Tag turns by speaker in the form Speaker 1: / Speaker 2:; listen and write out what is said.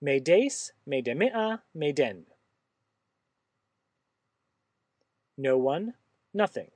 Speaker 1: Me dace, me demea, me den. No one, nothing.